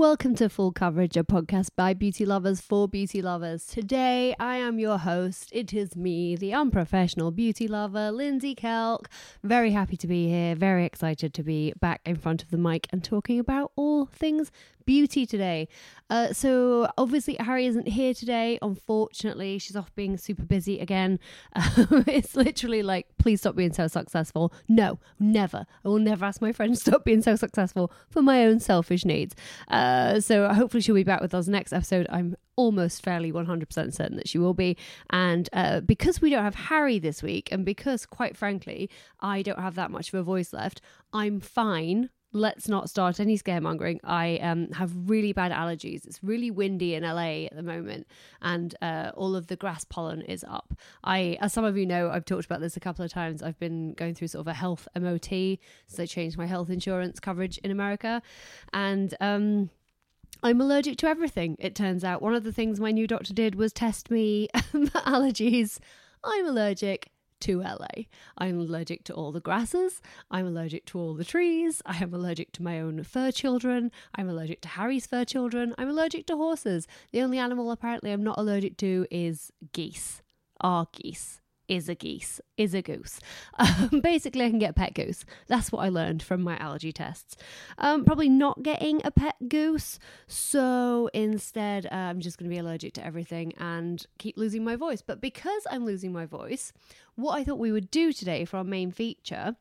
Welcome to Full Coverage, a podcast by beauty lovers for beauty lovers. Today, I am your host. It is me, the unprofessional beauty lover, Lindsey Kelk. Very happy to be here, very excited to be back in front of the mic and talking about all things beauty today. Uh, so obviously Harry isn't here today. Unfortunately, she's off being super busy again. Um, it's literally like, please stop being so successful. No, never. I will never ask my friend to stop being so successful for my own selfish needs. Uh, so hopefully she'll be back with us next episode. I'm almost fairly 100% certain that she will be. And uh, because we don't have Harry this week, and because, quite frankly, I don't have that much of a voice left, I'm fine let's not start any scaremongering. I um, have really bad allergies. It's really windy in LA at the moment, and uh, all of the grass pollen is up. I, as some of you know, I've talked about this a couple of times. I've been going through sort of a health MOT, so I changed my health insurance coverage in America, and um, I'm allergic to everything. It turns out one of the things my new doctor did was test me allergies. I'm allergic to LA. I'm allergic to all the grasses. I'm allergic to all the trees. I am allergic to my own fur children. I'm allergic to Harry's fur children. I'm allergic to horses. The only animal apparently I'm not allergic to is geese. Are geese is a geese, is a goose. Um, basically, I can get a pet goose. That's what I learned from my allergy tests. Um, probably not getting a pet goose. So instead, uh, I'm just going to be allergic to everything and keep losing my voice. But because I'm losing my voice, what I thought we would do today for our main feature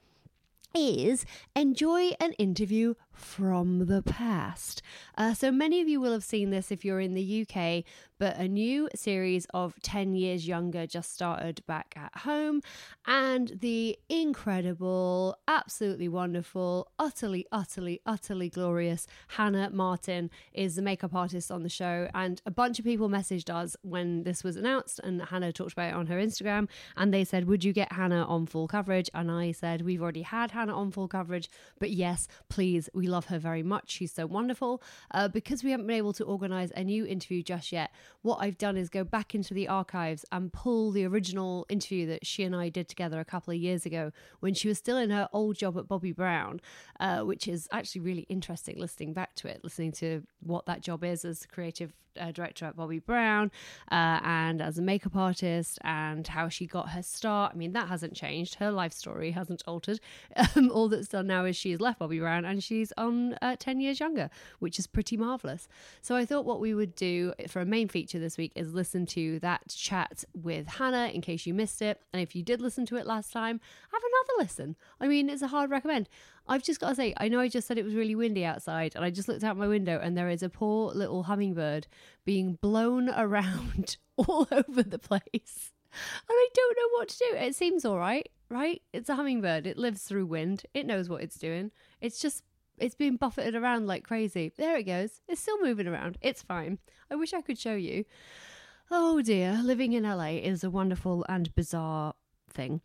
is enjoy an interview from the past. Uh, so many of you will have seen this if you're in the UK, but a new series of 10 years younger just started back at home. And the incredible, absolutely wonderful, utterly, utterly, utterly glorious Hannah Martin is the makeup artist on the show. And a bunch of people messaged us when this was announced, and Hannah talked about it on her Instagram. And they said, Would you get Hannah on full coverage? And I said, We've already had Hannah on full coverage, but yes, please, we love her very much. She's so wonderful. Uh, because we haven't been able to organize a new interview just yet, what I've done is go back into the archives and pull the original interview that she and I did together a couple of years ago when she was still in her old job at Bobbi Brown, uh, which is actually really interesting listening back to it, listening to what that job is as creative uh, director at Bobbi Brown uh, and as a makeup artist and how she got her start. I mean, that hasn't changed. Her life story hasn't altered. Um, all that's done now is she's left Bobbi Brown and she's on uh, 10 years younger, which is pretty marvelous. So I thought what we would do for a main feature this week is listen to that chat with Hannah in case you missed it. And if you did listen to it last time, have another listen. I mean, it's a hard recommend. I've just got to say, I know I just said it was really windy outside, and I just looked out my window, and there is a poor little hummingbird being blown around all over the place. And I don't know what to do. It seems all right, right? It's a hummingbird. It lives through wind. It knows what it's doing. It's just it's being buffeted around like crazy. There it goes. It's still moving around. It's fine. I wish I could show you. Oh dear, living in LA is a wonderful and bizarre thing.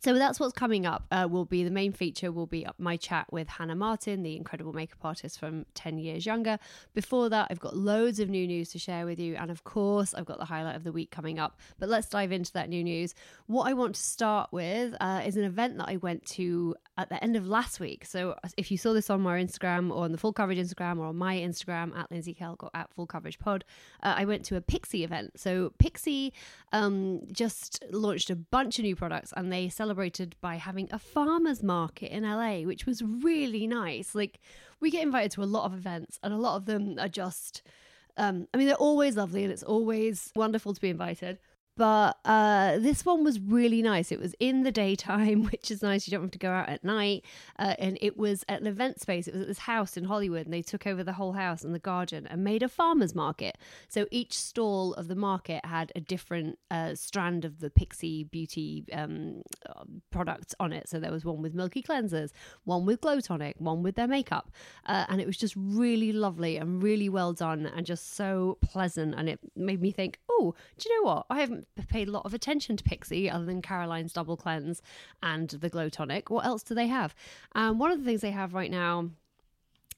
So that's what's coming up. Uh, will be the main feature. Will be my chat with Hannah Martin, the incredible makeup artist from Ten Years Younger. Before that, I've got loads of new news to share with you, and of course, I've got the highlight of the week coming up. But let's dive into that new news. What I want to start with uh, is an event that I went to at the end of last week. So if you saw this on my Instagram or on the Full Coverage Instagram or on my Instagram at Lindsey Kelk or at Full Coverage Pod, uh, I went to a Pixi event. So Pixi um, just launched a bunch of new products, and they celebrated by having a farmers market in LA, which was really nice. Like we get invited to a lot of events, and a lot of them are just. Um, I mean, they're always lovely and it's always wonderful to be invited but uh, this one was really nice. It was in the daytime, which is nice. You don't have to go out at night. Uh, and it was at an event space. It was at this house in Hollywood, and they took over the whole house and the garden and made a farmer's market. So each stall of the market had a different uh, strand of the Pixi beauty um, products on it. So there was one with milky cleansers, one with glow tonic, one with their makeup. Uh, and it was just really lovely and really well done and just so pleasant. And it made me think, oh, do you know what? I haven't paid a lot of attention to Pixi other than Caroline's Double Cleanse and the Glow Tonic. What else do they have? Um, one of the things they have right now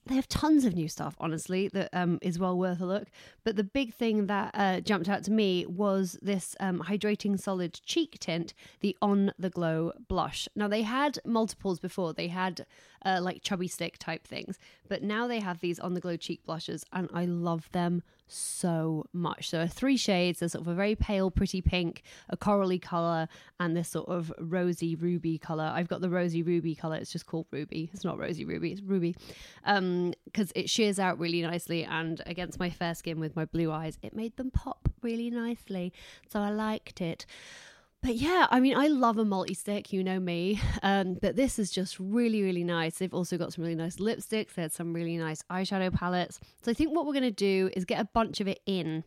they have tons of new stuff, honestly, that um, is well worth a look. But the big thing that uh, jumped out to me was this um, hydrating solid cheek tint, the On the Glow blush. Now, they had multiples before, they had uh, like chubby stick type things, but now they have these On the Glow cheek blushes, and I love them so much. So, three shades there's sort of a very pale, pretty pink, a corally color, and this sort of rosy ruby color. I've got the rosy ruby color, it's just called ruby. It's not rosy ruby, it's ruby. Um, because it shears out really nicely and against my fair skin with my blue eyes it made them pop really nicely so i liked it but yeah, I mean, I love a multi stick, you know me. Um, but this is just really, really nice. They've also got some really nice lipsticks. They had some really nice eyeshadow palettes. So I think what we're going to do is get a bunch of it in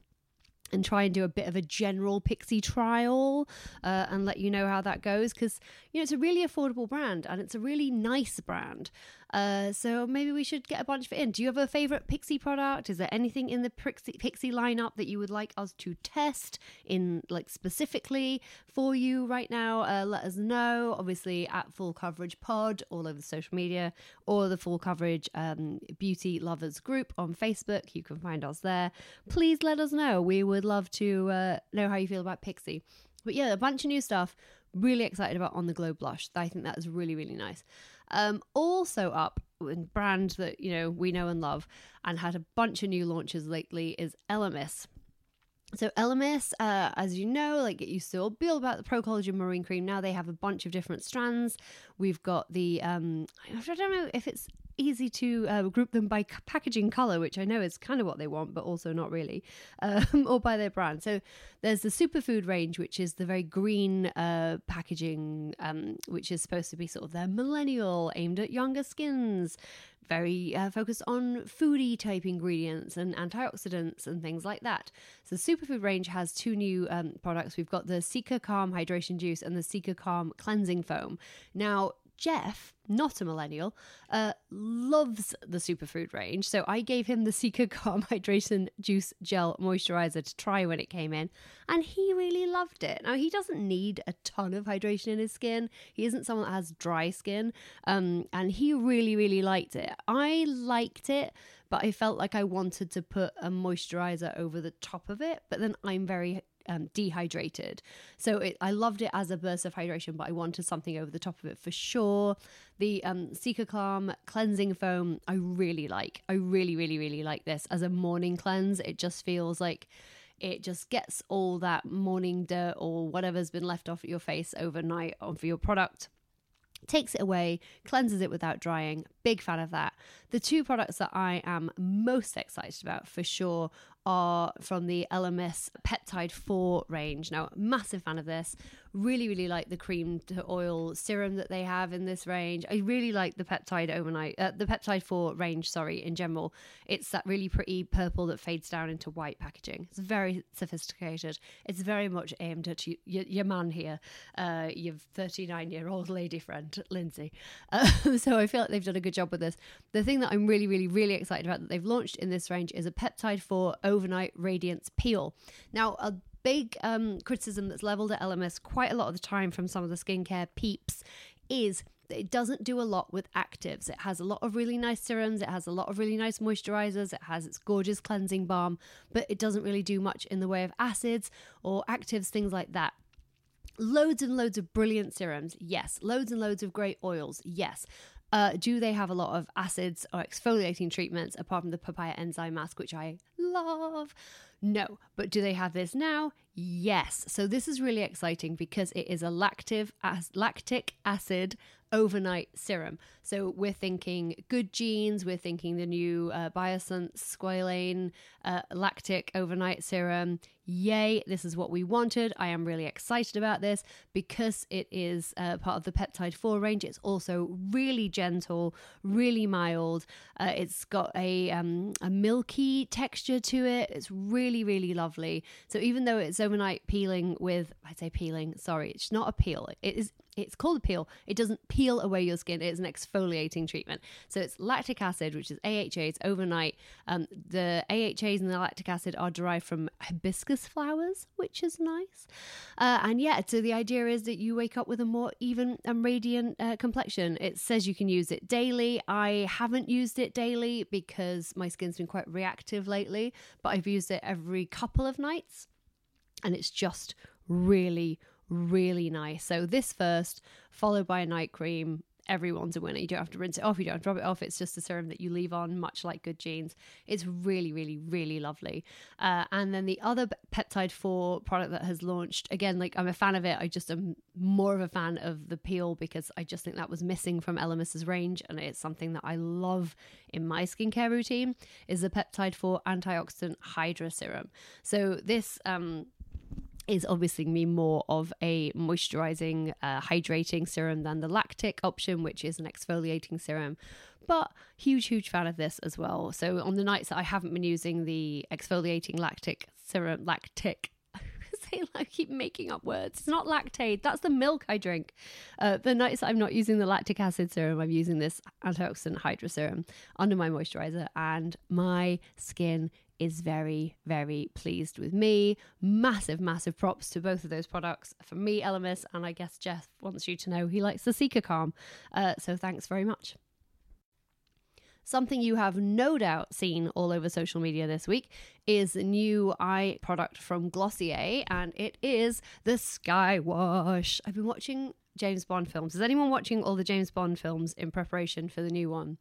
and try and do a bit of a general Pixi trial uh, and let you know how that goes because you know it's a really affordable brand and it's a really nice brand uh, so maybe we should get a bunch of it in. Do you have a favorite Pixi product? Is there anything in the Pixi, Pixi lineup that you would like us to test in like specifically for you right now? Uh, let us know. Obviously at Full Coverage Pod all over the social media or the Full Coverage um, Beauty Lovers group on Facebook. You can find us there. Please let us know. We would love to uh, know how you feel about Pixi. But yeah, a bunch of new stuff. Really excited about On the Glow Blush. I think that is really, really nice. Um, also up in brand that you know we know and love and had a bunch of new launches lately is Elemis. So Elemis, uh, as you know, like it used to all be all about the Pro Collagen Marine Cream. Now they have a bunch of different strands. We've got the um, I don't know if it's easy to uh, group them by packaging color, which I know is kind of what they want, but also not really, um, or by their brand. So there's the superfood range, which is the very green uh, packaging, um, which is supposed to be sort of their millennial, aimed at younger skins, very uh, focused on foodie type ingredients and antioxidants and things like that. So the superfood range has two new um, products. We've got the Cica Calm hydration juice and the Cica Calm cleansing foam. Now Jeff, not a millennial, uh, loves the superfood range. So I gave him the Cica Calm Hydration Juice Gel Moisturizer to try when it came in, and he really loved it. Now, he doesn't need a ton of hydration in his skin, he isn't someone that has dry skin, um, and he really, really liked it. I liked it but I felt like I wanted to put a moisturizer over the top of it. But then I'm very um, dehydrated. So it, I loved it as a burst of hydration, but I wanted something over the top of it for sure. The um, Cica Calm cleansing foam, I really like. I really, really, really like this as a morning cleanse. It just feels like it just gets all that morning dirt or whatever's been left off your face overnight onto your product takes it away, cleanses it without drying. Big fan of that. The two products that I am most excited about for sure are from the Elemis Peptide 4 range. Now, massive fan of this. Really, really like the cream to oil serum that they have in this range. I really like the peptide overnight, uh, the peptide 4 range, sorry, in general. It's that really pretty purple that fades down into white packaging. It's very sophisticated. It's very much aimed at you, your, your man here, uh, your 39 year old lady friend, Lindsey. Uh, so I feel like they've done a good job with this. The thing that I'm really, really, really excited about that they've launched in this range is a peptide 4 overnight radiance peel. Now, a big um, criticism that's leveled at Elemis quite a lot of the time from some of the skincare peeps is that it doesn't do a lot with actives. It has a lot of really nice serums, it has a lot of really nice moisturizers, it has its gorgeous cleansing balm, but it doesn't really do much in the way of acids or actives, things like that. Loads and loads of brilliant serums, yes. Loads and loads of great oils, yes. Uh, do they have a lot of acids or exfoliating treatments apart from the papaya enzyme mask, which I love? No. But do they have this now? Yes. So this is really exciting because it is a lactive, as, lactic acid overnight serum. So we're thinking good genes, we're thinking the new uh, Biossance Squalane uh, lactic overnight serum. Yay, this is what we wanted. I am really excited about this because it is uh, part of the peptide 4 range. It's also really gentle, really mild. Uh, it's got a, um, a milky texture to it. It's really, really lovely. So even though it's overnight peeling with, I say peeling, sorry, it's not a peel. It is it's called a peel. It doesn't peel away your skin. It's an exfoliating treatment. So it's lactic acid, which is AHA. It's overnight. Um, the AHAs and the lactic acid are derived from hibiscus flowers, which is nice. Uh, and yeah, so the idea is that you wake up with a more even and radiant uh, complexion. It says you can use it daily. I haven't used it daily because my skin's been quite reactive lately, but I've used it every couple of nights, and it's just really really nice. So this first, followed by a night cream. Everyone's a winner. You don't have to rinse it off. You don't have to drop it off. It's just a serum that you leave on, much like Good Genes. It's really, really, really lovely. Uh, and then the other peptide four product that has launched, again, like I'm a fan of it. I just am more of a fan of the peel because I just think that was missing from Elemis's range, and it's something that I love in my skincare routine. Is the peptide four antioxidant Hydra serum. So this um, is obviously me more of a moisturizing, uh, hydrating serum than the lactic option, which is an exfoliating serum. But huge, huge fan of this as well. So on the nights that I haven't been using the exfoliating lactic serum, lactic I keep making up words. It's not lactate. That's the milk I drink. Uh, the nights I'm not using the lactic acid serum, I'm using this antioxidant hydra serum under my moisturizer, and my skin is very, very pleased with me. Massive, massive props to both of those products. For me, Elemis, and I guess Jeff wants you to know he likes the Cica Uh, so thanks very much. Something you have no doubt seen all over social media this week is a new eye product from Glossier, and it is the Sky Wash. I've been watching James Bond films. Is anyone watching all the James Bond films in preparation for the new one?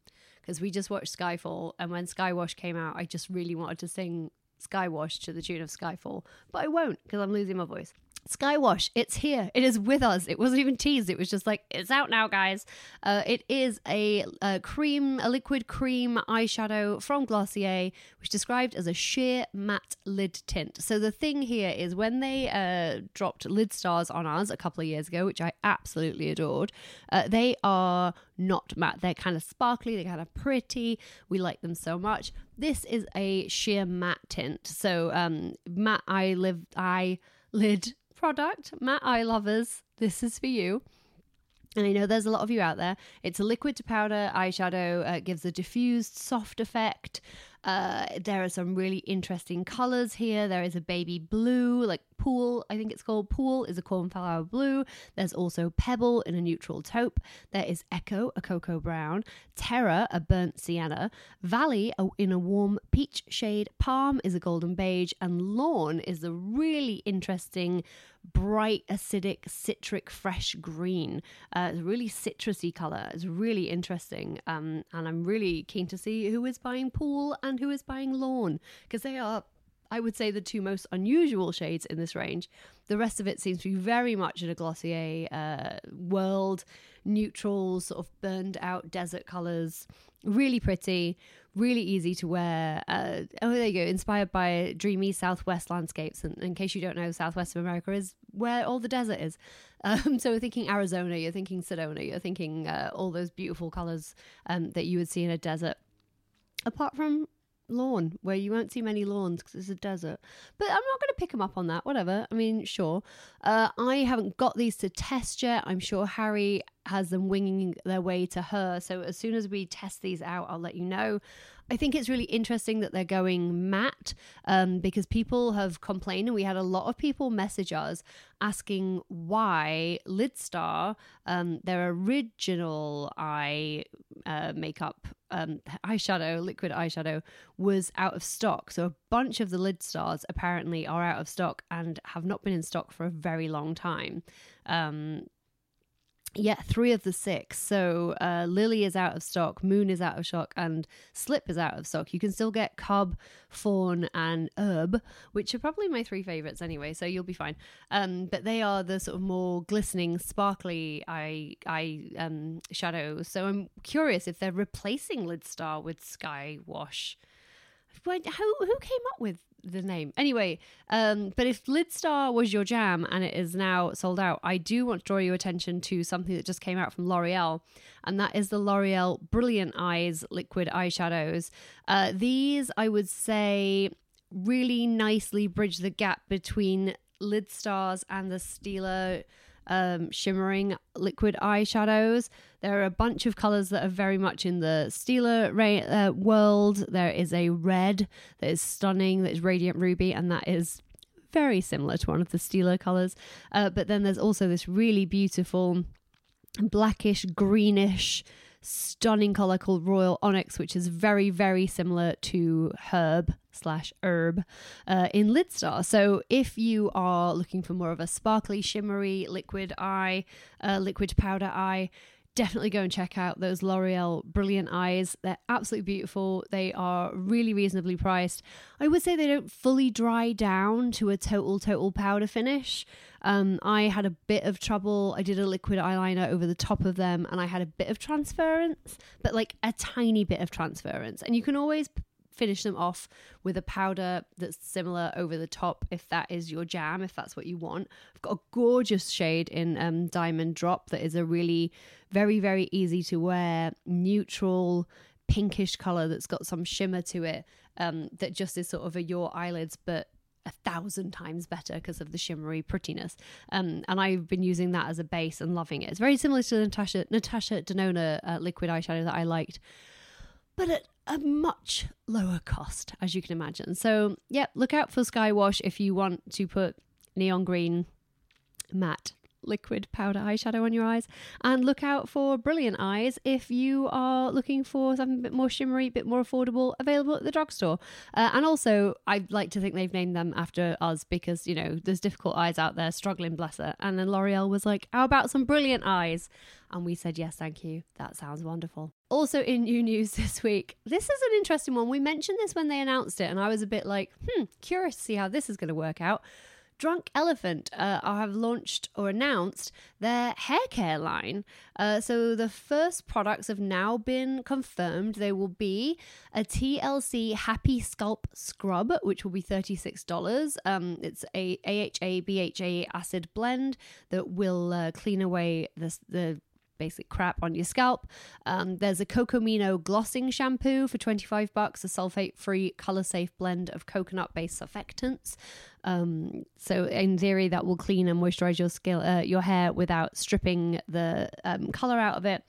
because we just watched Skyfall, and when Skywash came out, I just really wanted to sing Skywash to the tune of Skyfall, but I won't because I'm losing my voice. Skywash, it's here. It is with us. It wasn't even teased. It was just like, it's out now, guys. Uh, it is a, a, cream, a liquid cream eyeshadow from Glossier, which is described as a sheer matte lid tint. So the thing here is when they uh, dropped lid stars on us a couple of years ago, which I absolutely adored, uh, they are not matte. They're kind of sparkly, they're kind of pretty. We like them so much. This is a sheer matte tint. So um, matte eye live eye lid product, matte eye lovers, this is for you. And I know there's a lot of you out there. It's a liquid to powder eyeshadow, uh, gives a diffused, soft effect. Uh, there are some really interesting colors here. There is a baby blue, like pool, I think it's called. Pool is a cornflower blue. There's also pebble in a neutral taupe. There is echo, a cocoa brown. Terra, a burnt sienna. Valley, a, in a warm peach shade. Palm is a golden beige. And lawn is a really interesting bright, acidic, citric, fresh green. Uh, it's a really citrusy color. It's really interesting. Um, and I'm really keen to see who is buying pool and who is buying lawn because they are I would say the two most unusual shades in this range. The rest of it seems to be very much in a Glossier uh, world, neutral, sort of burned out desert colors, really pretty, really easy to wear. Uh, oh, there you go. Inspired by dreamy Southwest landscapes. And in case you don't know, Southwest of America is where all the desert is. Um, so we're thinking Arizona, you're thinking Sedona, you're thinking uh, all those beautiful colors um, that you would see in a desert. Apart from lawn where you won't see many lawns because it's a desert. But I'm not going to pick them up on that. Whatever. I mean, sure. Uh, I haven't got these to test yet. I'm sure Harry has them winging their way to her. So as soon as we test these out, I'll let you know. I think it's really interesting that they're going matte um, because people have complained, and we had a lot of people message us asking why Lidstar, um, their original eye uh, makeup um, eyeshadow, liquid eyeshadow, was out of stock. So a bunch of the lid stars apparently are out of stock and have not been in stock for a very long time. Um, yeah, three of the six. So uh, Lily is out of stock, Moon is out of stock, and Slip is out of stock. You can still get Cub, Fawn, and Herb, which are probably my three favorites anyway. So you'll be fine. Um, but they are the sort of more glistening, sparkly eye eye um, shadows. So I'm curious if they're replacing Lidstar with Sky Wash. Who who came up with the name. Anyway, um, but if Lidstar was your jam and it is now sold out, I do want to draw your attention to something that just came out from L'Oreal, and that is the L'Oreal Brilliant Eyes liquid eyeshadows. Uh, these, I would say, really nicely bridge the gap between Lidstars and the Stila um, shimmering liquid eyeshadows. There are a bunch of colors that are very much in the Stila ra- uh, world. There is a red that is stunning, that is radiant ruby, and that is very similar to one of the Stila colors. Uh, but then there's also this really beautiful blackish, greenish stunning color called Royal Onyx, which is very, very similar to Herb slash Herb uh, in Lidstar. So if you are looking for more of a sparkly, shimmery liquid eye, uh, liquid powder eye, definitely go and check out those L'Oreal Brilliant Eyes. They're absolutely beautiful. They are really reasonably priced. I would say they don't fully dry down to a total, total powder finish. Um, I had a bit of trouble. I did a liquid eyeliner over the top of them and I had a bit of transference, but like a tiny bit of transference. And you can always finish them off with a powder that's similar over the top if that is your jam, if that's what you want. I've got a gorgeous shade in um, Diamond Drop that is a really very, very easy to wear, neutral, pinkish color that's got some shimmer to it um, that just is sort of a your eyelids, but a thousand times better because of the shimmery prettiness. Um, and I've been using that as a base and loving it. It's very similar to the Natasha Natasha Denona uh, liquid eyeshadow that I liked, but at a much lower cost, as you can imagine. So, yeah, look out for Skywash if you want to put neon green matte liquid powder eyeshadow on your eyes. And look out for Brilliant Eyes if you are looking for something a bit more shimmery, a bit more affordable, available at the drugstore. Uh, and also, I'd like to think they've named them after us because, you know, there's difficult eyes out there struggling, bless her. And then L'Oreal was like, how about some Brilliant Eyes? And we said, yes, thank you. That sounds wonderful. Also, in new news this week, this is an interesting one. We mentioned this when they announced it, and I was a bit like, hmm, curious to see how this is going to work out. Drunk Elephant uh, have launched or announced their hair care line. Uh, so the first products have now been confirmed. They will be a TLC Happy Scalp Scrub, which will be $36. Um, it's a AHA BHA acid blend that will uh, clean away the, the basic crap on your scalp. Um, there's a Cocomino glossing shampoo for 25 bucks, a sulfate-free, color-safe blend of coconut-based surfactants. Um, so in theory, that will clean and moisturize your skill, uh, your hair without stripping the um, color out of it.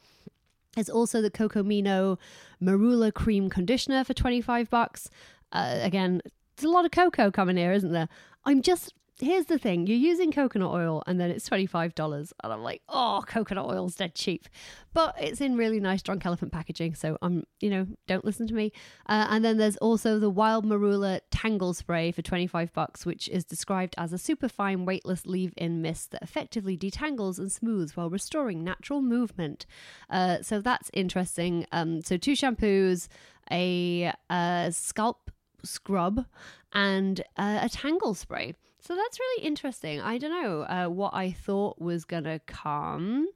There's also the Cocomino Marula Cream Conditioner for 25 bucks. Uh, again, there's a lot of cocoa coming here, isn't there? I'm just here's the thing you're using coconut oil and then it's $25 and i'm like oh coconut oil's dead cheap. But it's in really nice drunk elephant packaging so i'm you know don't listen to me. Uh, and then there's also the wild marula tangle spray for 25 bucks which is described as a super fine weightless leave-in mist that effectively detangles and smooths while restoring natural movement. Uh, so that's interesting. Um, so two shampoos a, a scalp scrub and uh, a tangle spray so that's really interesting. I don't know uh, what I thought was gonna come.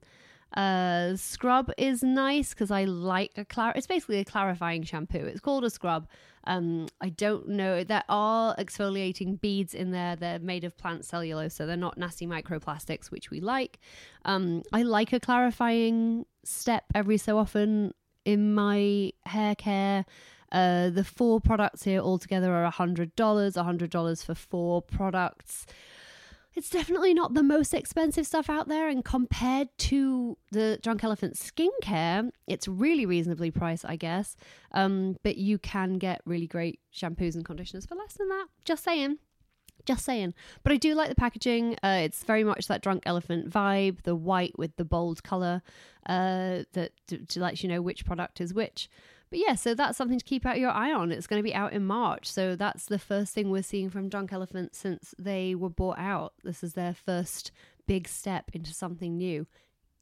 Uh, scrub is nice because I like a clar. It's basically a clarifying shampoo. It's called a scrub. Um, I don't know. There are exfoliating beads in there. They're made of plant cellulose, so they're not nasty microplastics, which we like. Um, I like a clarifying step every so often in my hair care. Uh, the four products here altogether are $100, $100 for four products. It's definitely not the most expensive stuff out there, and compared to the Drunk Elephant skincare, it's really reasonably priced, I guess. Um, but you can get really great shampoos and conditioners for less than that. Just saying. Just saying. But I do like the packaging. Uh, it's very much that drunk elephant vibe, the white with the bold colour uh, that to, to let you know which product is which. But yeah, so that's something to keep out your eye on. It's going to be out in March. So that's the first thing we're seeing from Drunk Elephant since they were bought out. This is their first big step into something new.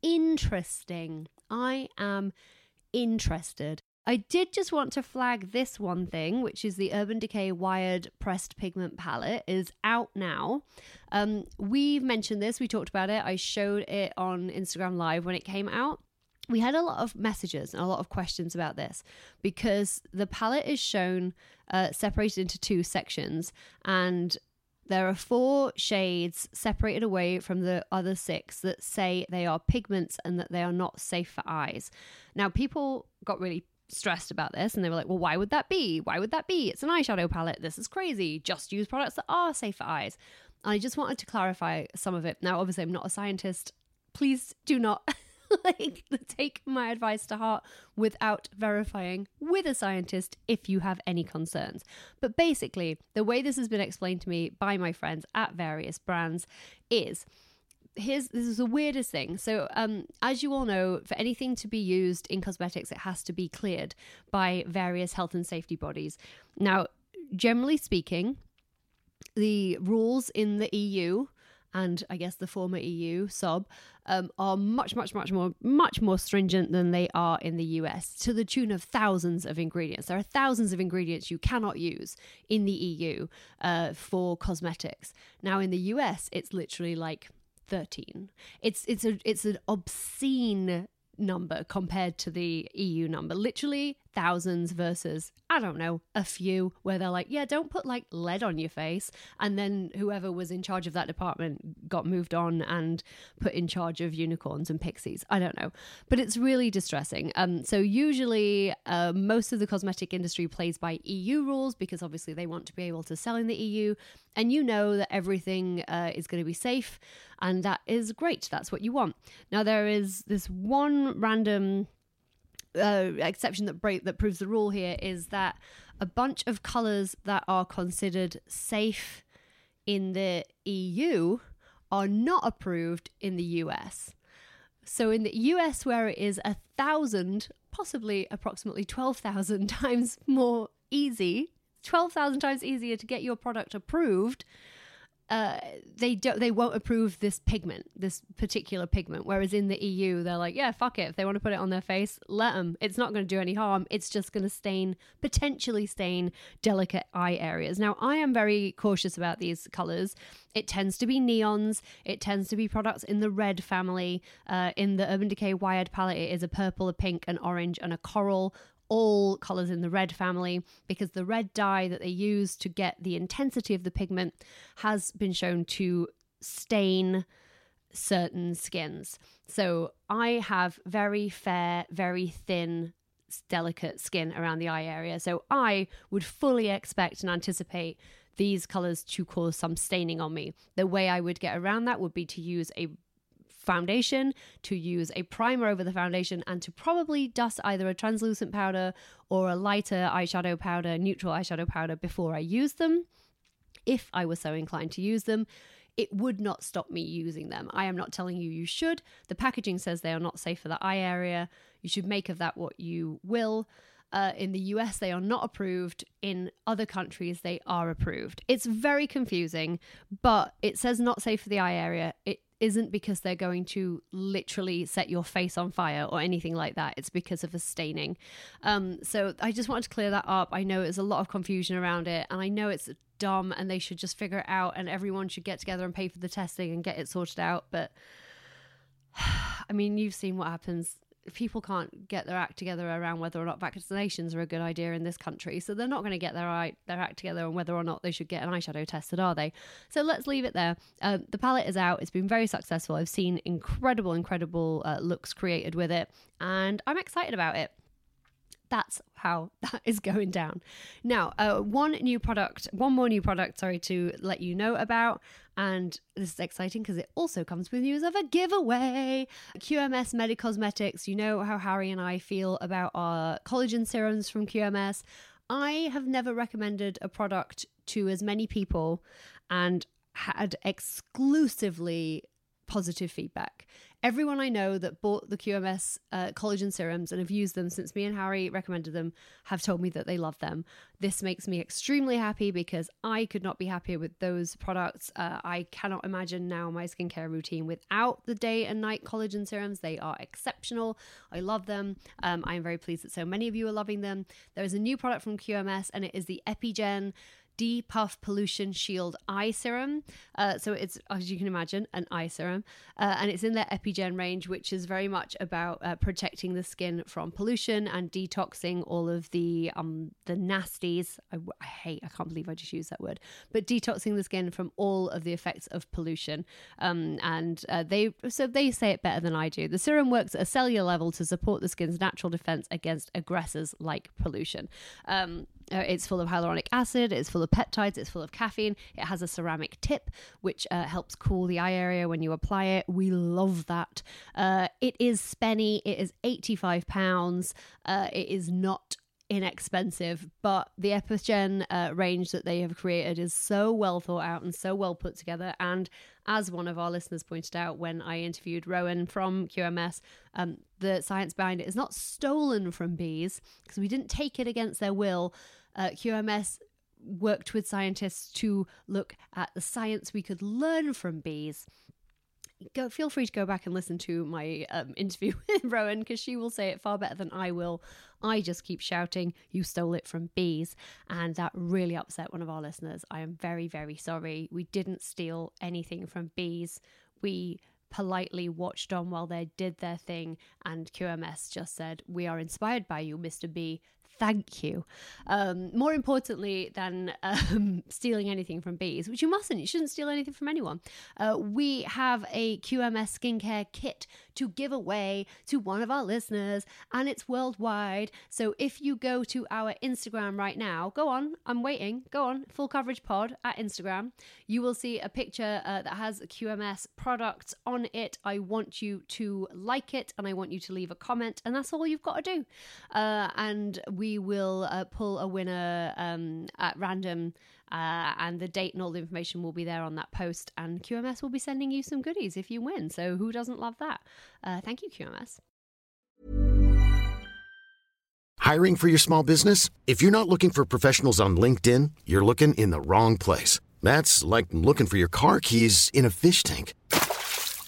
interesting. I am interested. I did just want to flag this one thing, which is the Urban Decay Wired Pressed Pigment Palette is out now. Um, we've mentioned this, we talked about it. I showed it on Instagram Live when it came out. We had a lot of messages and a lot of questions about this because the palette is shown uh, separated into two sections, and there are four shades separated away from the other six that say they are pigments and that they are not safe for eyes. Now, people got really stressed about this and they were like, well, why would that be? Why would that be? It's an eyeshadow palette. This is crazy. Just use products that are safe for eyes. I just wanted to clarify some of it. Now, obviously, I'm not a scientist. Please do not like take my advice to heart without verifying with a scientist if you have any concerns. But basically, the way this has been explained to me by my friends at various brands is here's this is the weirdest thing. So, um, as you all know, for anything to be used in cosmetics, it has to be cleared by various health and safety bodies. Now, generally speaking, the rules in the EU and I guess the former EU sub um, are much, much, much more, much more stringent than they are in the US, to the tune of thousands of ingredients. There are thousands of ingredients you cannot use in the EU uh, for cosmetics. Now in the US, it's literally like 13. It's it's a it's an obscene number compared to the EU number. Literally thousands versus, I don't know, a few where they're like, yeah, don't put like lead on your face. And then whoever was in charge of that department got moved on and put in charge of unicorns and pixies. I don't know. But it's really distressing. Um, so usually uh, most of the cosmetic industry plays by EU rules because obviously they want to be able to sell in the EU. And you know that everything uh, is going to be safe. And that is great. That's what you want. Now, there is this one random uh, exception that break that proves the rule here is that a bunch of colors that are considered safe in the EU are not approved in the US. So in the US, where it is a thousand, possibly approximately 12,000 times more easy, 12,000 times easier to get your product approved uh, they don't they won't approve this pigment, this particular pigment. Whereas in the EU, they're like, yeah, fuck it. If they want to put it on their face, let them. It's not going to do any harm. It's just going to stain, potentially stain delicate eye areas. Now, I am very cautious about these colors. It tends to be neons. It tends to be products in the red family. Uh, in the Urban Decay Wired palette, it is a purple, a pink, an orange, and a coral all colors in the red family because the red dye that they use to get the intensity of the pigment has been shown to stain certain skins. So I have very fair, very thin, delicate skin around the eye area. So I would fully expect and anticipate these colors to cause some staining on me. The way I would get around that would be to use a foundation, to use a primer over the foundation, and to probably dust either a translucent powder or a lighter eyeshadow powder, neutral eyeshadow powder before I use them. If I was so inclined to use them, it would not stop me using them. I am not telling you you should. The packaging says they are not safe for the eye area. You should make of that what you will. Uh, in the US, they are not approved. In other countries, they are approved. It's very confusing, but it says not safe for the eye area. It isn't because they're going to literally set your face on fire or anything like that. It's because of a staining. Um, so I just wanted to clear that up. I know there's a lot of confusion around it, and I know it's dumb and they should just figure it out, and everyone should get together and pay for the testing and get it sorted out. But I mean, you've seen what happens people can't get their act together around whether or not vaccinations are a good idea in this country. So they're not going to get their their act together on whether or not they should get an eyeshadow tested, are they? So let's leave it there. Uh, the palette is out. It's been very successful. I've seen incredible, incredible uh, looks created with it, and I'm excited about it that's how that is going down. Now, uh, one new product, one more new product, sorry, to let you know about. And this is exciting because it also comes with news of a giveaway. QMS Medicosmetics, you know how Harry and I feel about our collagen serums from QMS. I have never recommended a product to as many people and had exclusively positive feedback. Everyone I know that bought the QMS uh, collagen serums and have used them since me and Harry recommended them have told me that they love them. This makes me extremely happy because I could not be happier with those products. Uh, I cannot imagine now my skincare routine without the day and night collagen serums. They are exceptional. I love them. Um, I am very pleased that so many of you are loving them. There is a new product from QMS and it is the EpiGen Depuff Pollution Shield Eye Serum. Uh, so it's, as you can imagine, an eye serum. Uh, and it's in their EpiGen range, which is very much about uh, protecting the skin from pollution and detoxing all of the um, the nasties. I, I, hate, I can't believe I just used that word, but detoxing the skin from all of the effects of pollution. Um, and uh, they, so they say it better than I do. The serum works at a cellular level to support the skin's natural defense against aggressors like pollution. Um, uh, it's full of hyaluronic acid, it's full of peptides, it's full of caffeine. It has a ceramic tip, which uh, helps cool the eye area when you apply it. We love that. Uh, it is spenny, it is £85. Uh, it is not inexpensive, but the EpiGen uh, range that they have created is so well thought out and so well put together. And as one of our listeners pointed out when I interviewed Rowan from QMS, um, the science behind it is not stolen from bees because we didn't take it against their will uh, QMS worked with scientists to look at the science we could learn from bees. Go, feel free to go back and listen to my um, interview with Rowan because she will say it far better than I will. I just keep shouting, You stole it from bees. And that really upset one of our listeners. I am very, very sorry. We didn't steal anything from bees. We politely watched on while they did their thing. And QMS just said, We are inspired by you, Mr. B thank you. Um, more importantly than um, stealing anything from bees, which you mustn't, you shouldn't steal anything from anyone. Uh, we have a QMS skincare kit to give away to one of our listeners, and it's worldwide. So if you go to our Instagram right now, go on, I'm waiting, go on, full coverage pod at Instagram, you will see a picture uh, that has QMS products on it. I want you to like it and I want you to leave a comment, and that's all you've got to do. Uh, and we we will uh, pull a winner um, at random. Uh, and the date and all the information will be there on that post. And QMS will be sending you some goodies if you win. So who doesn't love that? Uh, thank you, QMS. Hiring for your small business? If you're not looking for professionals on LinkedIn, you're looking in the wrong place. That's like looking for your car keys in a fish tank.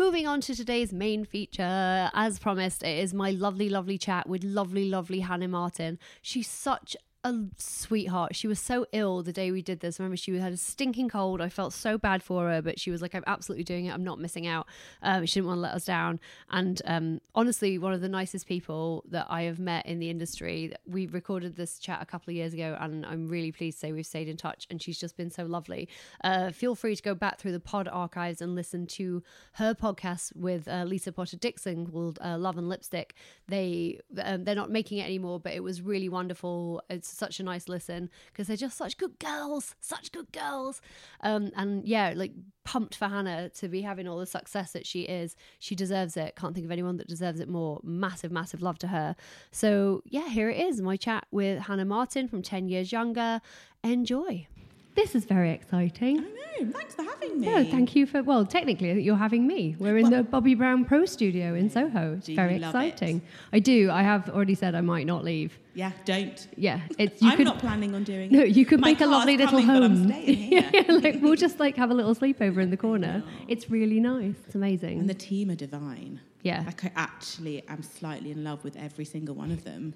Moving on to today's main feature, as promised, it is my lovely, lovely chat with lovely, lovely Hannah Martin. She's such a sweetheart. She was so ill the day we did this. I remember she had a stinking cold. I felt so bad for her, but she was like, I'm absolutely doing it. I'm not missing out. Um, she didn't want to let us down. And um, honestly, one of the nicest people that I have met in the industry. We recorded this chat a couple of years ago, and I'm really pleased to say we've stayed in touch. And she's just been so lovely. Uh, feel free to go back through the pod archives and listen to her podcast with uh, Lisa Potter Dixon called uh, Love and Lipstick. They um, they're not making it anymore, but it was really wonderful. It's such a nice listen because they're just such good girls, such good girls. Um, and yeah, like pumped for Hannah to be having all the success that she is. She deserves it. Can't think of anyone that deserves it more. Massive, massive love to her. So yeah, here it is my chat with Hannah Martin from 10 Years Younger. Enjoy. This is very exciting. I know. Thanks for having me. Yeah, thank you for. Well, technically, uh, you're having me. We're in Well- the Bobbi Brown Pro Studio in Soho. It's very love it? exciting. I do. I have already said I might not leave. Yeah, don't. Yeah, it's. You I'm could, not planning on doing No, you could My make a lovely little coming, but I'm home. yeah, like we'll just like have a little sleepover in the corner. It's really nice. It's amazing. And the team are divine. Yeah. Like I actually am slightly in love with every single one of them.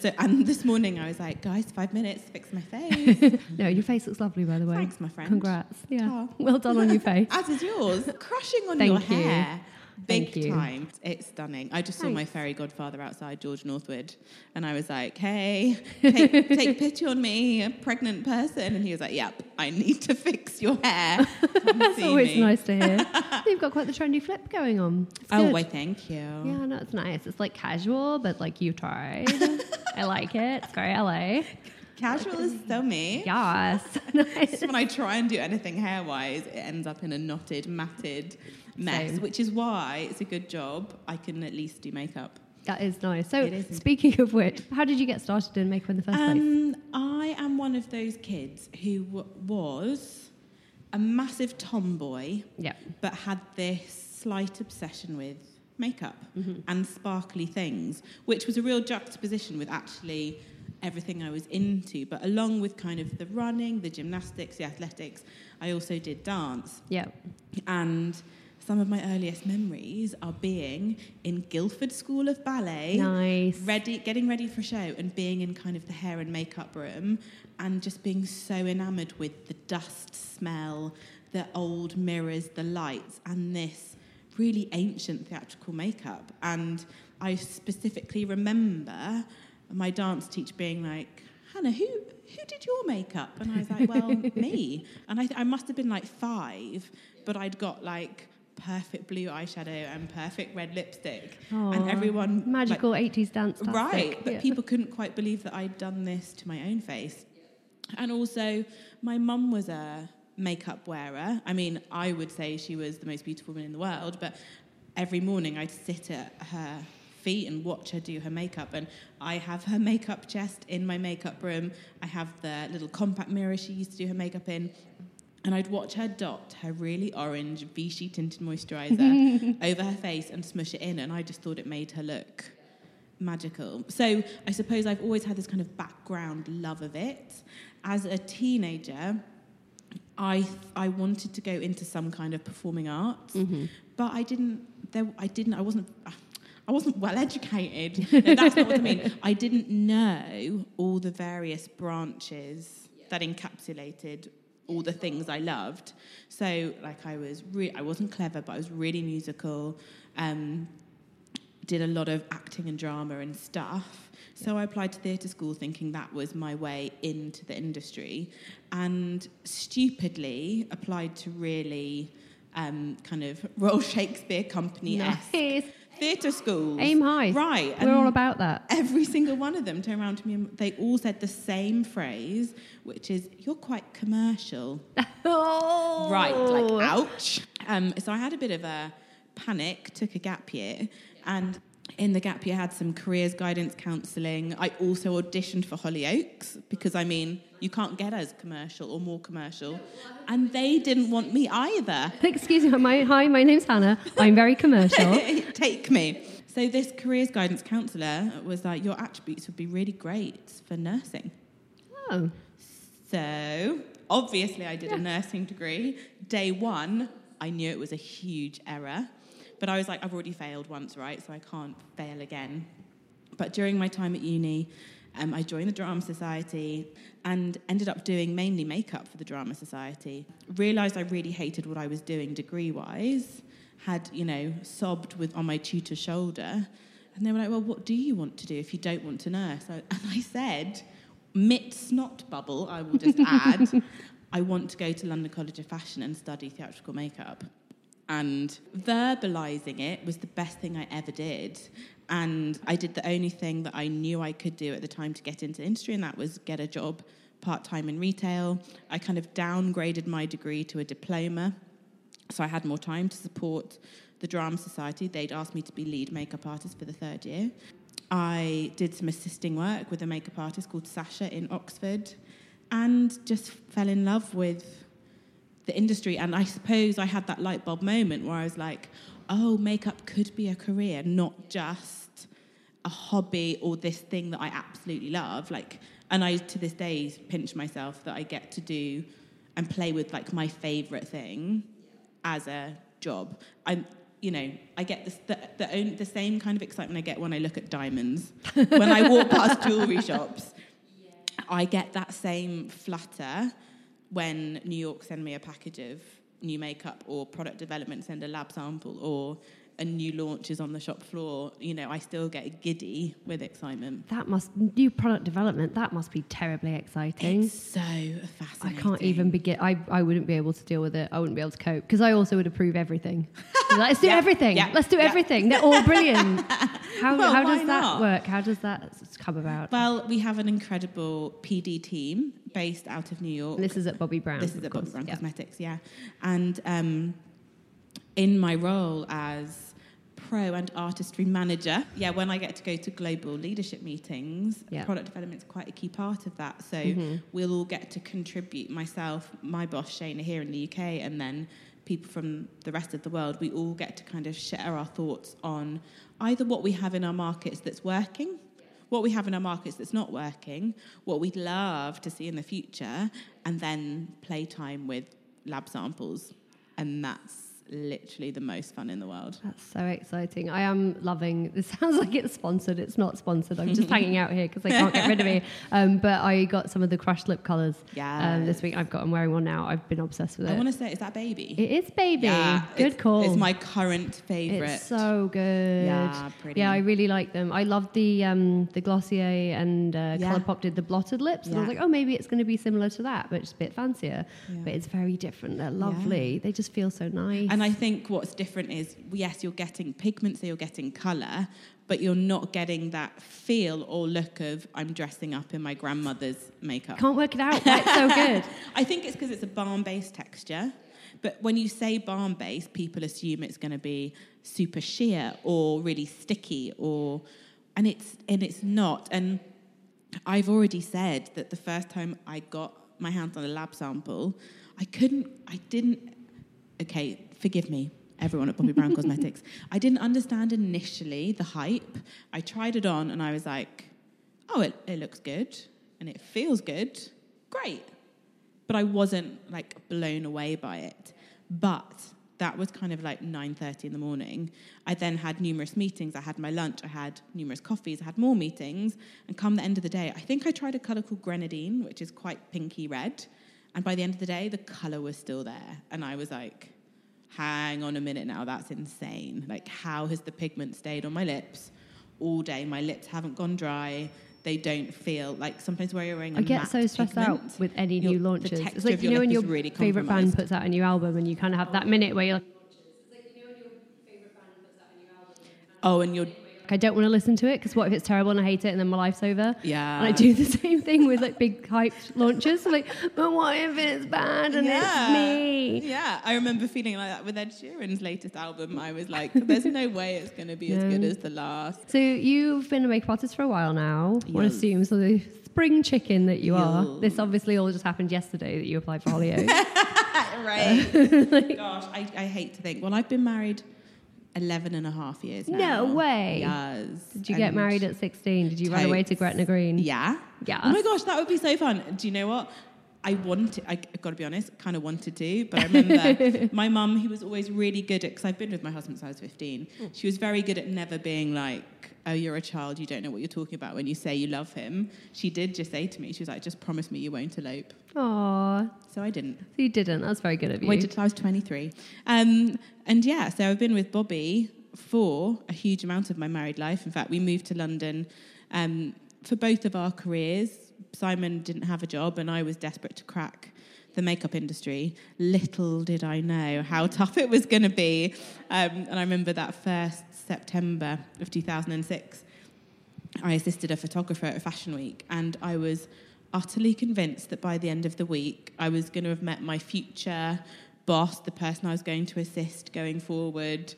So, and this morning I was like, guys, five minutes, fix my face. no, your face looks lovely, by the way. Thanks, my friend. Congrats. Yeah. Oh. Well done on your face. As is yours. Crushing on Thank your you. hair. Big Thank you. time. It's stunning. I just saw my fairy godfather outside, George Northwood, and I was like, hey, take, take pity on me, a pregnant person. And he was like, yep, I need to fix your hair. That's always me. nice to hear. You've got quite the trendy flip going on. It's Oh, good. why, thank you. Yeah, no, it's nice. It's like casual, but like you tried. I like it. It's very LA. Casual is so me. Yes. When I try and do anything hair wise, it ends up in a knotted, matted mess, Same. which is why it's a good job I can at least do makeup. That is nice. So, is. speaking of which, how did you get started in makeup in the first place? Um, I am one of those kids who w- was a massive tomboy, Yeah. but had this slight obsession with makeup mm-hmm. and sparkly things, which was a real juxtaposition with actually everything I was into. But along with kind of the running, the gymnastics, the athletics, I also did dance. Yeah. And some of my earliest memories are being in Guildford School of Ballet Nice. ready, getting ready for a show and being in kind of the hair and makeup room and just being so enamored with the dust smell, the old mirrors, the lights, and this really ancient theatrical makeup. And I specifically remember my dance teacher being like, Hannah, who, who did your makeup? And I was like, well, me. And I, I must have been like five, but I'd got like perfect blue eyeshadow and perfect red lipstick. and Aw, everyone. like, Magical 80s dance. Right, but people couldn't quite believe that I'd done this to my own face. And also, my mum was a makeup wearer. I mean, I would say she was the most beautiful woman in the world, but every morning I'd sit at her feet and watch her do her makeup. And I have her makeup chest in my makeup room. I have the little compact mirror she used to do her makeup in. And I'd watch her dot her really orange Vichy tinted moisturizer over her face and smush it in. And I just thought it made her look magical. So I suppose I've always had this kind of background love of it. As a teenager, I I wanted to go into some kind of performing arts, but I didn't. There, I didn't. I wasn't. I wasn't well educated. No, that's not what I mean. I didn't know all the various branches that encapsulated all the things I loved. So, like, I was. Re- I wasn't clever, but I was really musical. Um, did a lot of acting and drama and stuff. So I applied to theatre school thinking that was my way into the industry and stupidly applied to really um, kind of Royal Shakespeare Company esque Nice. theatre schools. Aim high. Right. We're all about that. Every single one of them turned around to me and they all said the same phrase, which is, You're quite commercial. Oh. Right, like ouch. Um, so I had a bit of a panic, took a gap year, and in the gap year I had some careers guidance counselling. I also auditioned for Hollyoaks because I mean you can't get as commercial or more commercial, and they didn't want me either. Excuse me. My, hi, my name's Hannah. I'm very commercial. Take me. So this careers guidance counsellor was like, your attributes would be really great for nursing. oh. So obviously, I did a nursing degree. Day one, I knew it was a huge error, but I was like, I've already failed once, right? So I can't fail again. But during my time at uni, um, I joined the Drama Society and ended up doing mainly makeup for the Drama Society. Realised I really hated what I was doing degree wise. Had you know sobbed with on my tutor's shoulder, and they were like, "Well, what do you want to do if you don't want to nurse?" I- And I said, "Mit snot bubble." I will just add, I want to go to London College of Fashion and study theatrical makeup and verbalizing it was the best thing I ever did. And I did the only thing that I knew I could do at the time to get into industry, and that was get a job part time in retail. I kind of downgraded my degree to a diploma, so I had more time to support the Drama Society. They'd asked me to be lead makeup artist for the third year. I did some assisting work with a makeup artist called Sasha in Oxford, and just fell in love with the industry. And I suppose I had that light bulb moment where I was like, oh, makeup could be a career, not just a hobby or this thing that I absolutely love. Like, and I to this day pinch myself that I get to do and play with like my favorite thing as a job. I'm you know, I get this, the, the, own, the same kind of excitement I get when I look at diamonds. when I walk past jewelry shops, I get that same flutter when New York send me a package of new makeup or product development send a lab sample or a new launch is on the shop floor, you know, I still get giddy with excitement. That must new product development. That must be terribly exciting. It's so fascinating. I can't even begin. I, I wouldn't be able to deal with it. I wouldn't be able to cope because I also would approve everything. Let's do Yeah, everything. yeah, Let's do yeah. everything. They're all brilliant. How, Well, how does that not? work? How does that come about? Well, we have an incredible PD team based out of New York. this is at Bobbi Brown. This is at Bobbi. Brown. Cosmetics, yeah. And um, in my role as pro and artistry manager, yeah, when I get to go to global leadership meetings, Yeah. product development is quite a key part of that. So Mm-hmm. we'll all get to contribute. Myself, my boss Shana, here in the UK, and then people from the rest of the world. We all get to kind of share our thoughts on either what we have in our markets that's working what we have in our markets that's not working, what we'd love to see in the future, and then play time with lab samples. And that's literally the most fun in the world. That's so exciting. I am loving. This sounds like it's sponsored. It's not sponsored. I'm just hanging out here because they can't get rid of me. Um, but I got some of the crushed lip colors. Um, this week I've got. I'm wearing one now. I've been obsessed with it. I want to say, is that baby? it is baby. Yeah, Good it's- call. It's my current favourite. It's so good. Yeah, pretty. Yeah, I really like them. I love the um, the Glossier and uh, Yeah. Colourpop did the blotted lips, and I was like, oh, maybe it's going to be similar to that, but just a bit fancier. Yeah. But it's very different. They're lovely. They just feel so nice. And I think what's different is, yes, you're getting pigment, so you're getting colour, but you're not getting that feel or look of I'm dressing up in my grandmother's makeup. can't work it out. Why it's so good. I think it's because it's a balm-based texture. But when you say balm-based, people assume it's going to be super sheer or really sticky, or and it's and it's not. And I've already said that the first time I got my hands on a lab sample, I couldn't, I didn't. Okay, forgive me, everyone at Bobbi Brown Cosmetics. I didn't understand initially the hype. I tried it on and I was like, oh, it, it looks good and it feels good. Great. But I wasn't like blown away by it. But that was kind of like 9.30 in the morning. I then had numerous meetings. I had my lunch. I had numerous coffees. I had more meetings. And come the end of the day, I think I tried a colour called Grenadine, which is quite pinky red. And by the end of the day, the colour was still there. And I was like, hang on a minute now, that's insane. Like, how has the pigment stayed on my lips all day? My lips haven't gone dry. They don't feel like sometimes where you're wearing a I get matte so stressed out with any your- new the launches. texture It's like of you your know when your is really favorite band puts out a new album and you kind of have that minute where you're like, Oh, and you're I don't want to listen to it because what if it's terrible and I hate it and then my life's over? Yeah. And I do the same thing with like big hype launches. I'm like, but what if it's bad and it's me? Yeah, I remember feeling like that with Ed Sheeran's latest album. I was like, there's no way it's going to be as good as the last. So you've been a makeup artist for a while now. One Yes. assumes so the spring chicken that you are. Yes. This obviously all just happened yesterday that you applied for Hollyoaks. Right. Gosh, I, I hate to think. Well, I've been married 11 and a half years now. No way. Yes. Did you get married at 16? Did you run away to Gretna Green? Yeah. Yeah. Oh my gosh, that would be so fun. Do you know what? I wanted, I got to be honest, kind of wanted to, but I remember my mum, who was always really good at, because I've been with my husband since I was 15, she was very good at never being like, oh, you're a child, you don't know what you're talking about when you say you love him. She did just say to me, she was like, just promise me you won't elope. Aw, So I didn't. so you didn't. That's very good of you. Waited till I was 23. Um, and yeah, so I've been with Bobbi for a huge amount of my married life. In fact, we moved to London um, for both of our careers. Simon didn't have a job, and I was desperate to crack the makeup industry. Little did I know how tough it was going to be. Um, and I remember that first September of 2006. I assisted a photographer at Fashion Week, and I was utterly convinced that by the end of the week, I was going to have met my future boss, the person I was going to assist going forward,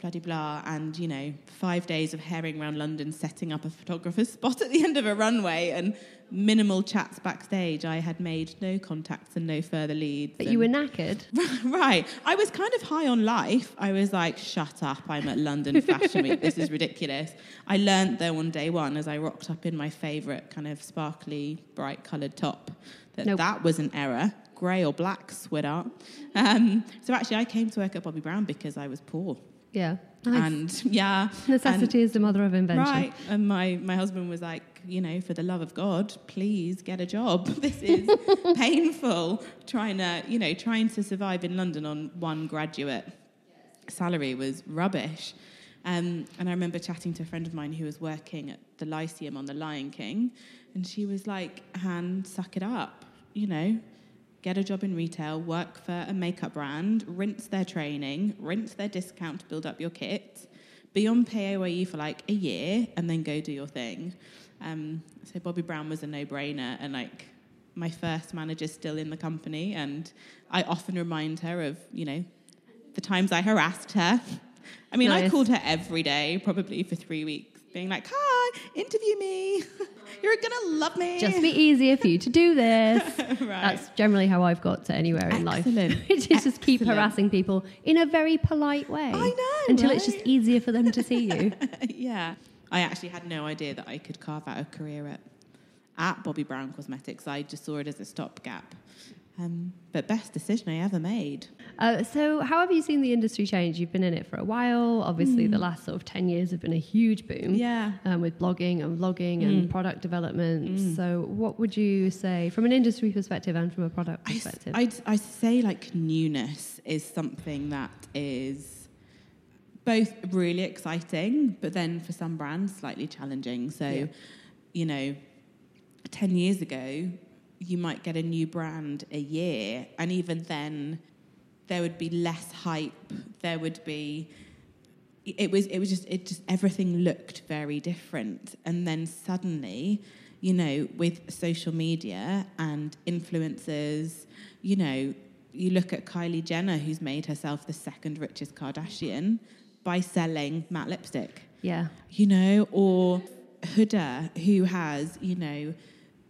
blah de blah. And you know, five days of herring around London, setting up a photographer's spot at the end of a runway, and minimal chats backstage. I had made no contacts and no further leads. but you were knackered. right. I was kind of high on life. I was like, shut up, I'm at London Fashion Week. This is ridiculous. I learned though on day one as I rocked up in my favourite kind of sparkly, bright coloured top that Nope. that was an error. grey or black sweater. Um, so actually, I came to work at Bobbi Brown because I was poor. Yeah. Nice. And yeah, Necessity is the mother of invention. Right. And my, my husband was like, you know, for the love of God, please get a job. This is painful trying to, you know, trying to survive in London on one graduate salary was rubbish. Um, and I remember chatting to a friend of mine who was working at the Lyceum on The Lion King, and she was like, Han, suck it up, you know, get a job in retail, work for a makeup brand, rinse their training, rinse their discount to build up your kit, be on PAYE for like a year, and then go do your thing. Um, so Bobbi Brown was a no-brainer, and like my first manager's still in the company, and I often remind her of you know the times I harassed her. I mean, I called her every day, probably for three weeks, being like, "Hi, interview me. You're gonna love me." Just be easier for you to do this. That's generally how I've got to anywhere in life. Which is just keep harassing people in a very polite way. I know, Until it's just easier for them to see you. yeah. I actually had no idea that I could carve out a career at, at Bobbi Brown Cosmetics. I just saw it as a stopgap. Um, but best decision I ever made. Uh, so, how have you seen the industry change? You've been in it for a while. Obviously, the last sort of 10 years have been a huge boom. Hmm. Yeah. Hmm. Um, with blogging and vlogging and product development. So, what would you say from an industry perspective and from a product perspective? I'd, I say like newness is something that is both really exciting, but then for some brands slightly challenging. So, Yeah. you know, 10 years ago, you might get a new brand a year, and even then, there would be less hype. There would be it was it was just it just everything looked very different and then suddenly you know with social media and influencers you know you look at Kylie Jenner who's made herself the second richest Kardashian by selling matte lipstick yeah. you know, or Huda, who has, you know,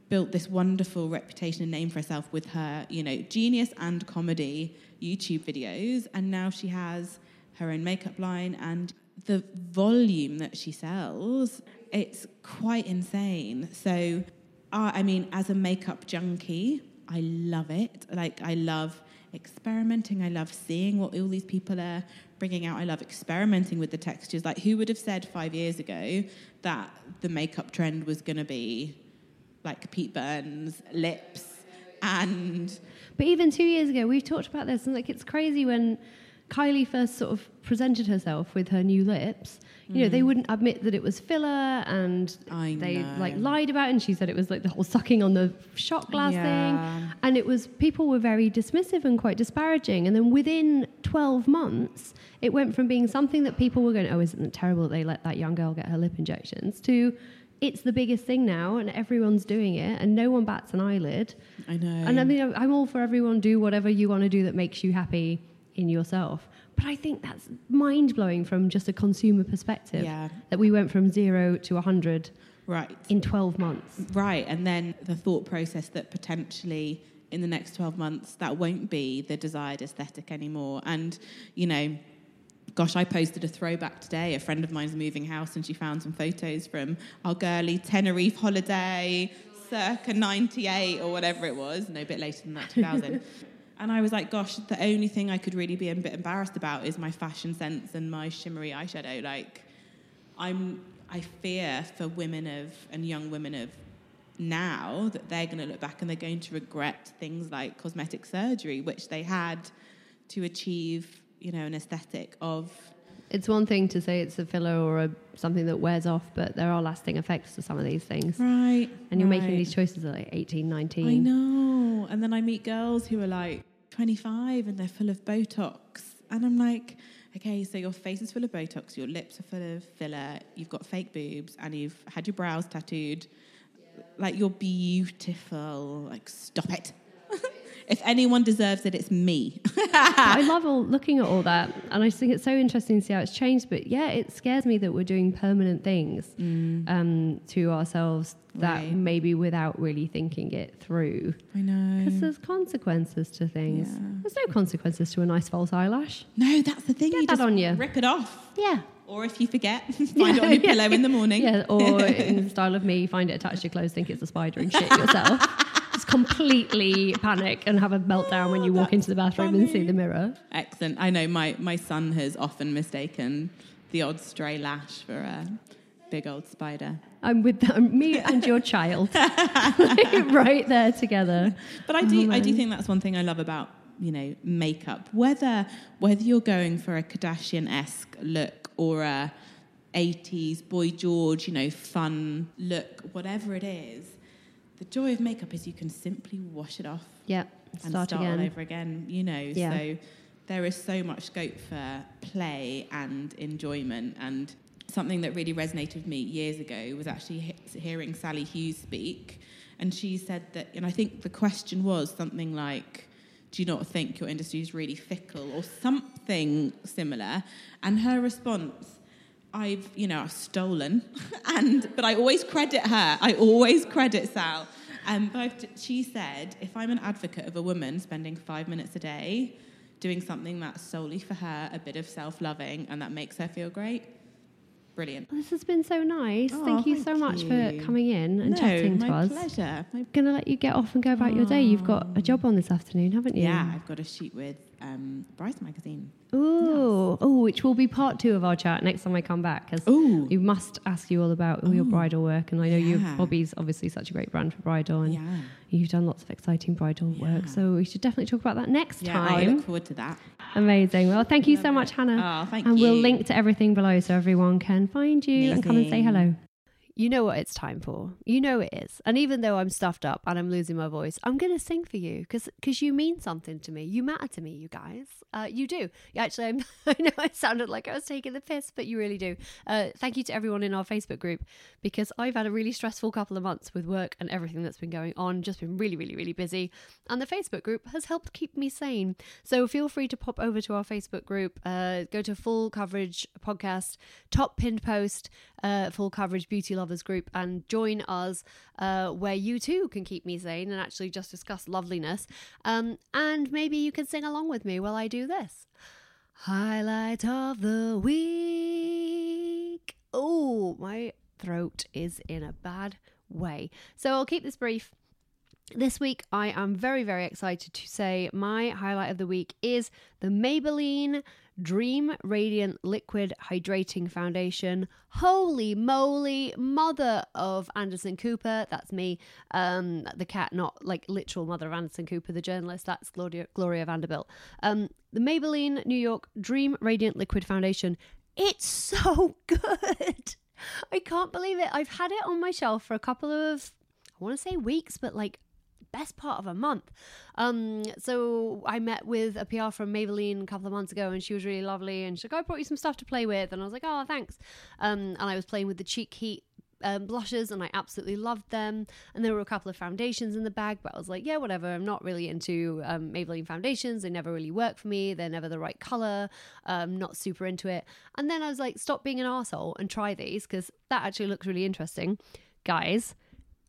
built this wonderful reputation and name for herself with her, you know, genius and comedy YouTube videos. And now she has her own makeup line and the volume that she sells, it's quite insane. So, uh, I mean, as a makeup junkie, I love it. Like, I love experimenting. I love seeing what all these people are bringing out. I love experimenting with the textures. Like, who would have said five years ago that the makeup trend was going to be like Pete Burns lips and But even two years ago, we've talked about this, and like it's crazy when Kylie first sort of presented herself with her new lips. You know, they wouldn't admit that it was filler, and Mm. I they know. like lied about it. And she said it was like the whole sucking on the shot glass Yeah. thing, and it was people were very dismissive and quite disparaging. And then within twelve months, it went from being something that people were going, "Oh, isn't it terrible that they let that young girl get her lip injections?" to it's the biggest thing now, and everyone's doing it, and no one bats an eyelid. I know. And I mean, I'm- all for everyone do whatever you want to do that makes you happy in yourself. But I think that's mind blowing from just a consumer perspective. Yeah. That we went from zero to 100 right. in 12 months. Right, and then the thought process that potentially in the next 12 months that won't be the desired aesthetic anymore. And, you know, gosh, I posted a throwback today. A friend of mine's moving house and she found some photos from our girly Tenerife holiday, circa 98 or whatever it was, no, a bit later than that, 2000. and I was like, gosh, the only thing I could really be a bit embarrassed about is my fashion sense and my shimmery eyeshadow. Like, I'm I fear for women of and young women of now that they're going to look back and they're going to regret things like cosmetic surgery, which they had to achieve, you know, an aesthetic of. It's one thing to say it's a filler or a, something that wears off, but there are lasting effects to some of these things. Right. And you're making these choices at like 18, 19. I know. And then I meet girls who are like 25 and they're full of Botox. And I'm like, okay, so your face is full of Botox, your lips are full of filler, you've got fake boobs, and you've had your brows tattooed. Like, you're beautiful. Like, stop it. If anyone deserves it, it's me. I love all, looking at all that, and I just think it's so interesting to see how it's changed. But yeah, it scares me that we're doing permanent things um, to ourselves that Right. maybe without really thinking it through. I know. Because there's consequences to things. Yeah. There's no consequences to a nice false eyelash. No, that's the thing. Get you that just on you. rip it off. Yeah. Or if you forget, find it on your pillow in the morning. Yeah, or in the style of me, find it attached to your clothes, think it's a spider and shit yourself. Just completely panic and have a meltdown when you walk into the bathroom and see the mirror. Excellent. I know my, my son has often mistaken the odd stray lash for a big old spider. I'm with them, me and your child right there together. But I do Oh, I do oh, think that's one thing I love about you know makeup. Whether whether you're going for a Kardashian esque look or a 80s boy George, you know, fun look, whatever it is, the joy of makeup is you can simply wash it off Yeah, and start, start, again. all over again. You know, Yeah. so there is so much scope for play and enjoyment. And something that really resonated with me years ago was actually hearing Sali Hughes speak, and she said that, and I think the question was something like. Do you not think your industry is really fickle or something similar? And her response I've, you know, I've stolen, and but I always credit her. I always credit Sal. Um, but she said, if I'm an advocate of a woman spending five minutes a day doing something that's solely for her, a bit of self-loving, and that makes her feel great, brilliant. This has been so nice. Oh, thank you so much you. for coming in and no, chatting my to us. pleasure. My- I'm gonna let you get off and go about your day. You've got a job on this afternoon, haven't you? yeah, I've got a shoot with um, Brides magazine. Ooh, oh, which will be part two of our chat next time I come back. Because we must ask you all about all your bridal work, and I know you, Bobbi's obviously such a great brand for bridal, and Yeah. you've done lots of exciting bridal work. So we should definitely talk about that next Yeah, I time. look forward to that. Amazing. Well, thank you so much, Hannah. Oh, thank and we'll link to everything below so everyone can find you and come and say hello. You know what it's time for. You know it is. And even though I'm stuffed up and I'm losing my voice, I'm going to sing for you because you mean something to me. You matter to me, you guys. Uh, you do. Actually, I'm, I know I sounded like I was taking the piss, but you really do. Uh, thank you to everyone in our Facebook group because I've had a really stressful couple of months with work and everything that's been going on. Just been really, really, really busy. And the Facebook group has helped keep me sane. So feel free to pop over to our Facebook group, uh, go to Full Coverage Podcast, top pinned post, uh, Full Coverage Beauty Lovers group, and join us uh, where you too can keep me sane and actually just discuss loveliness. Um, and maybe you can sing along with me while I do this. Highlight of the week. Oh, my throat is in a bad way. So I'll keep this brief. This week, I am very, very excited to say my highlight of the week is the Maybelline Dream Radiant Liquid Hydrating Foundation. Holy moly, mother of Anderson Cooper. That's me. Um, the cat, not like literal mother of Anderson Cooper, the journalist. That's Gloria, Gloria Vanderbilt. Um, the Maybelline New York Dream Radiant Liquid Foundation. It's so good. I can't believe it. I've had it on my shelf for a couple of, I want to say weeks, but like best part of a month. Um, so I met with a PR from Maybelline a couple of months ago, and she was really lovely. And she's like, "I brought you some stuff to play with," and I was like, "Oh, thanks." Um, and I was playing with the Cheek Heat um, blushes, and I absolutely loved them. And there were a couple of foundations in the bag, but I was like, "Yeah, whatever." I'm not really into um, Maybelline foundations; they never really work for me. They're never the right color. Um, not super into it. And then I was like, "Stop being an asshole and try these because that actually looks really interesting." Guys,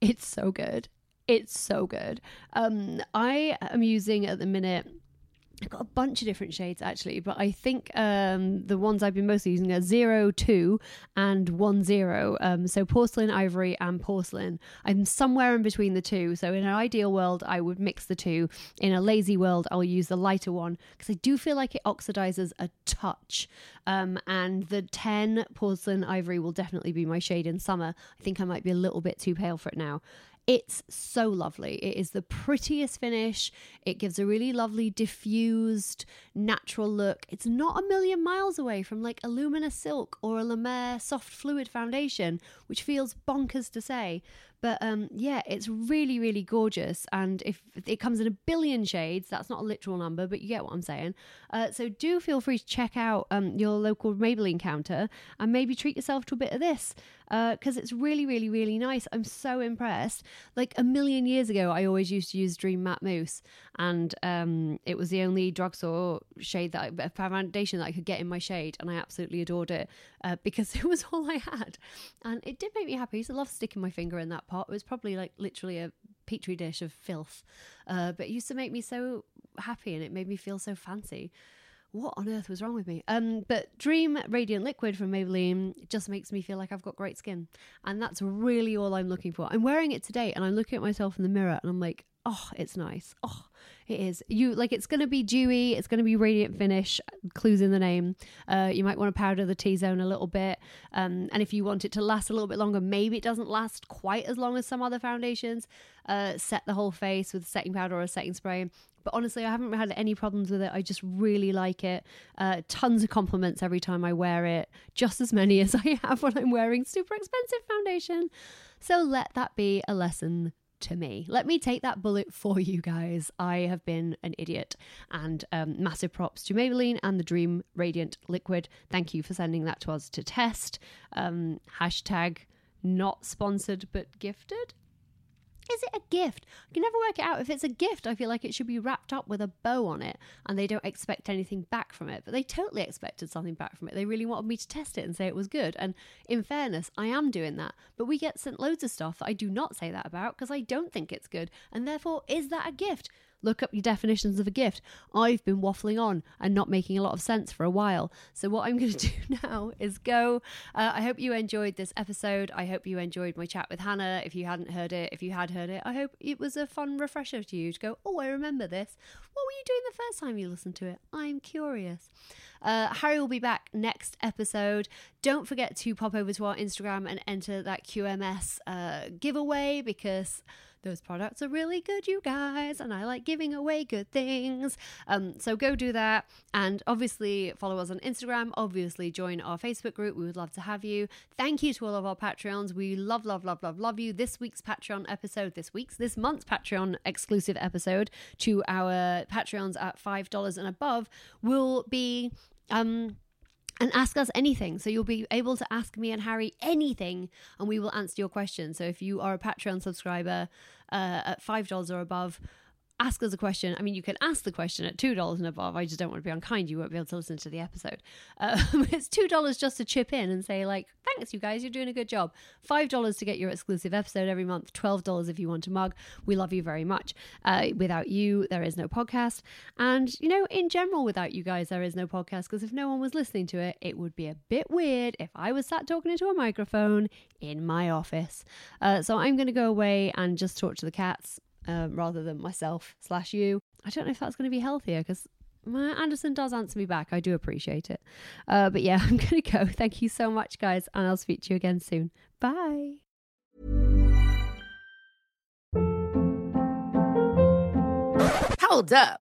it's so good. It's so good. Um, I am using at the minute. I've got a bunch of different shades actually, but I think um, the ones I've been mostly using are zero, two, and one zero. Um, so porcelain, ivory, and porcelain. I'm somewhere in between the two. So in an ideal world, I would mix the two. In a lazy world, I'll use the lighter one because I do feel like it oxidizes a touch. Um, and the 10 porcelain ivory will definitely be my shade in summer. I think I might be a little bit too pale for it now. It's so lovely. It is the prettiest finish. It gives a really lovely, diffused, natural look. It's not a million miles away from like a Luminous Silk or a La Mer Soft Fluid Foundation, which feels bonkers to say. But um, yeah, it's really, really gorgeous. And if it comes in a billion shades, that's not a literal number, but you get what I'm saying. Uh, so do feel free to check out um, your local Maybelline counter and maybe treat yourself to a bit of this because it's really, really, really nice. I'm so impressed. Like a million years ago, I always used to use Dream Matte Mousse, and um, it was the only drugstore shade that I, foundation that I could get in my shade, and I absolutely adored it uh, because it was all I had, and it did make me happy. I used love sticking my finger in that pot. It was probably like literally a petri dish of filth, uh, but it used to make me so happy, and it made me feel so fancy what on earth was wrong with me? Um, but Dream Radiant Liquid from Maybelline just makes me feel like I've got great skin, and that's really all I'm looking for. I'm wearing it today, and I'm looking at myself in the mirror, and I'm like, oh, it's nice. Oh, it is. You like it's going to be dewy. It's going to be radiant finish. Clues in the name. Uh, you might want to powder the T zone a little bit. Um, and if you want it to last a little bit longer, maybe it doesn't last quite as long as some other foundations. Uh, set the whole face with setting powder or a setting spray. But honestly, I haven't had any problems with it. I just really like it. Uh, tons of compliments every time I wear it, just as many as I have when I'm wearing super expensive foundation. So let that be a lesson to me. Let me take that bullet for you guys. I have been an idiot. And um, massive props to Maybelline and the Dream Radiant Liquid. Thank you for sending that to us to test. Um, hashtag not sponsored but gifted. Is it a gift? I can never work it out. If it's a gift, I feel like it should be wrapped up with a bow on it and they don't expect anything back from it. But they totally expected something back from it. They really wanted me to test it and say it was good. And in fairness, I am doing that. But we get sent loads of stuff that I do not say that about because I don't think it's good. And therefore, is that a gift? Look up your definitions of a gift. I've been waffling on and not making a lot of sense for a while. So, what I'm going to do now is go. Uh, I hope you enjoyed this episode. I hope you enjoyed my chat with Hannah. If you hadn't heard it, if you had heard it, I hope it was a fun refresher to you to go, oh, I remember this. What were you doing the first time you listened to it? I'm curious. Uh, Harry will be back next episode. Don't forget to pop over to our Instagram and enter that QMS uh, giveaway because those products are really good, you guys, and I like giving away good things. Um, so go do that. And obviously, follow us on Instagram. Obviously, join our Facebook group. We would love to have you. Thank you to all of our Patreons. We love, love, love, love, love you. This week's Patreon episode, this week's, this month's Patreon exclusive episode to our Patreons at $5 and above will be. Um, and ask us anything. So you'll be able to ask me and Harry anything, and we will answer your question. So if you are a Patreon subscriber uh, at $5 or above, ask us a question. I mean, you can ask the question at $2 and above. I just don't want to be unkind. You won't be able to listen to the episode. Um, it's $2 just to chip in and say, like, thanks, you guys, you're doing a good job. $5 to get your exclusive episode every month, $12 if you want a mug. We love you very much. Uh, without you, there is no podcast. And, you know, in general, without you guys, there is no podcast because if no one was listening to it, it would be a bit weird if I was sat talking into a microphone in my office. Uh, so I'm going to go away and just talk to the cats um, rather than myself slash you. I don't know if that's going to be healthier because Anderson does answer me back. I do appreciate it. Uh, but yeah, I'm going to go. Thank you so much, guys, and I'll speak to you again soon. Bye. Hold up.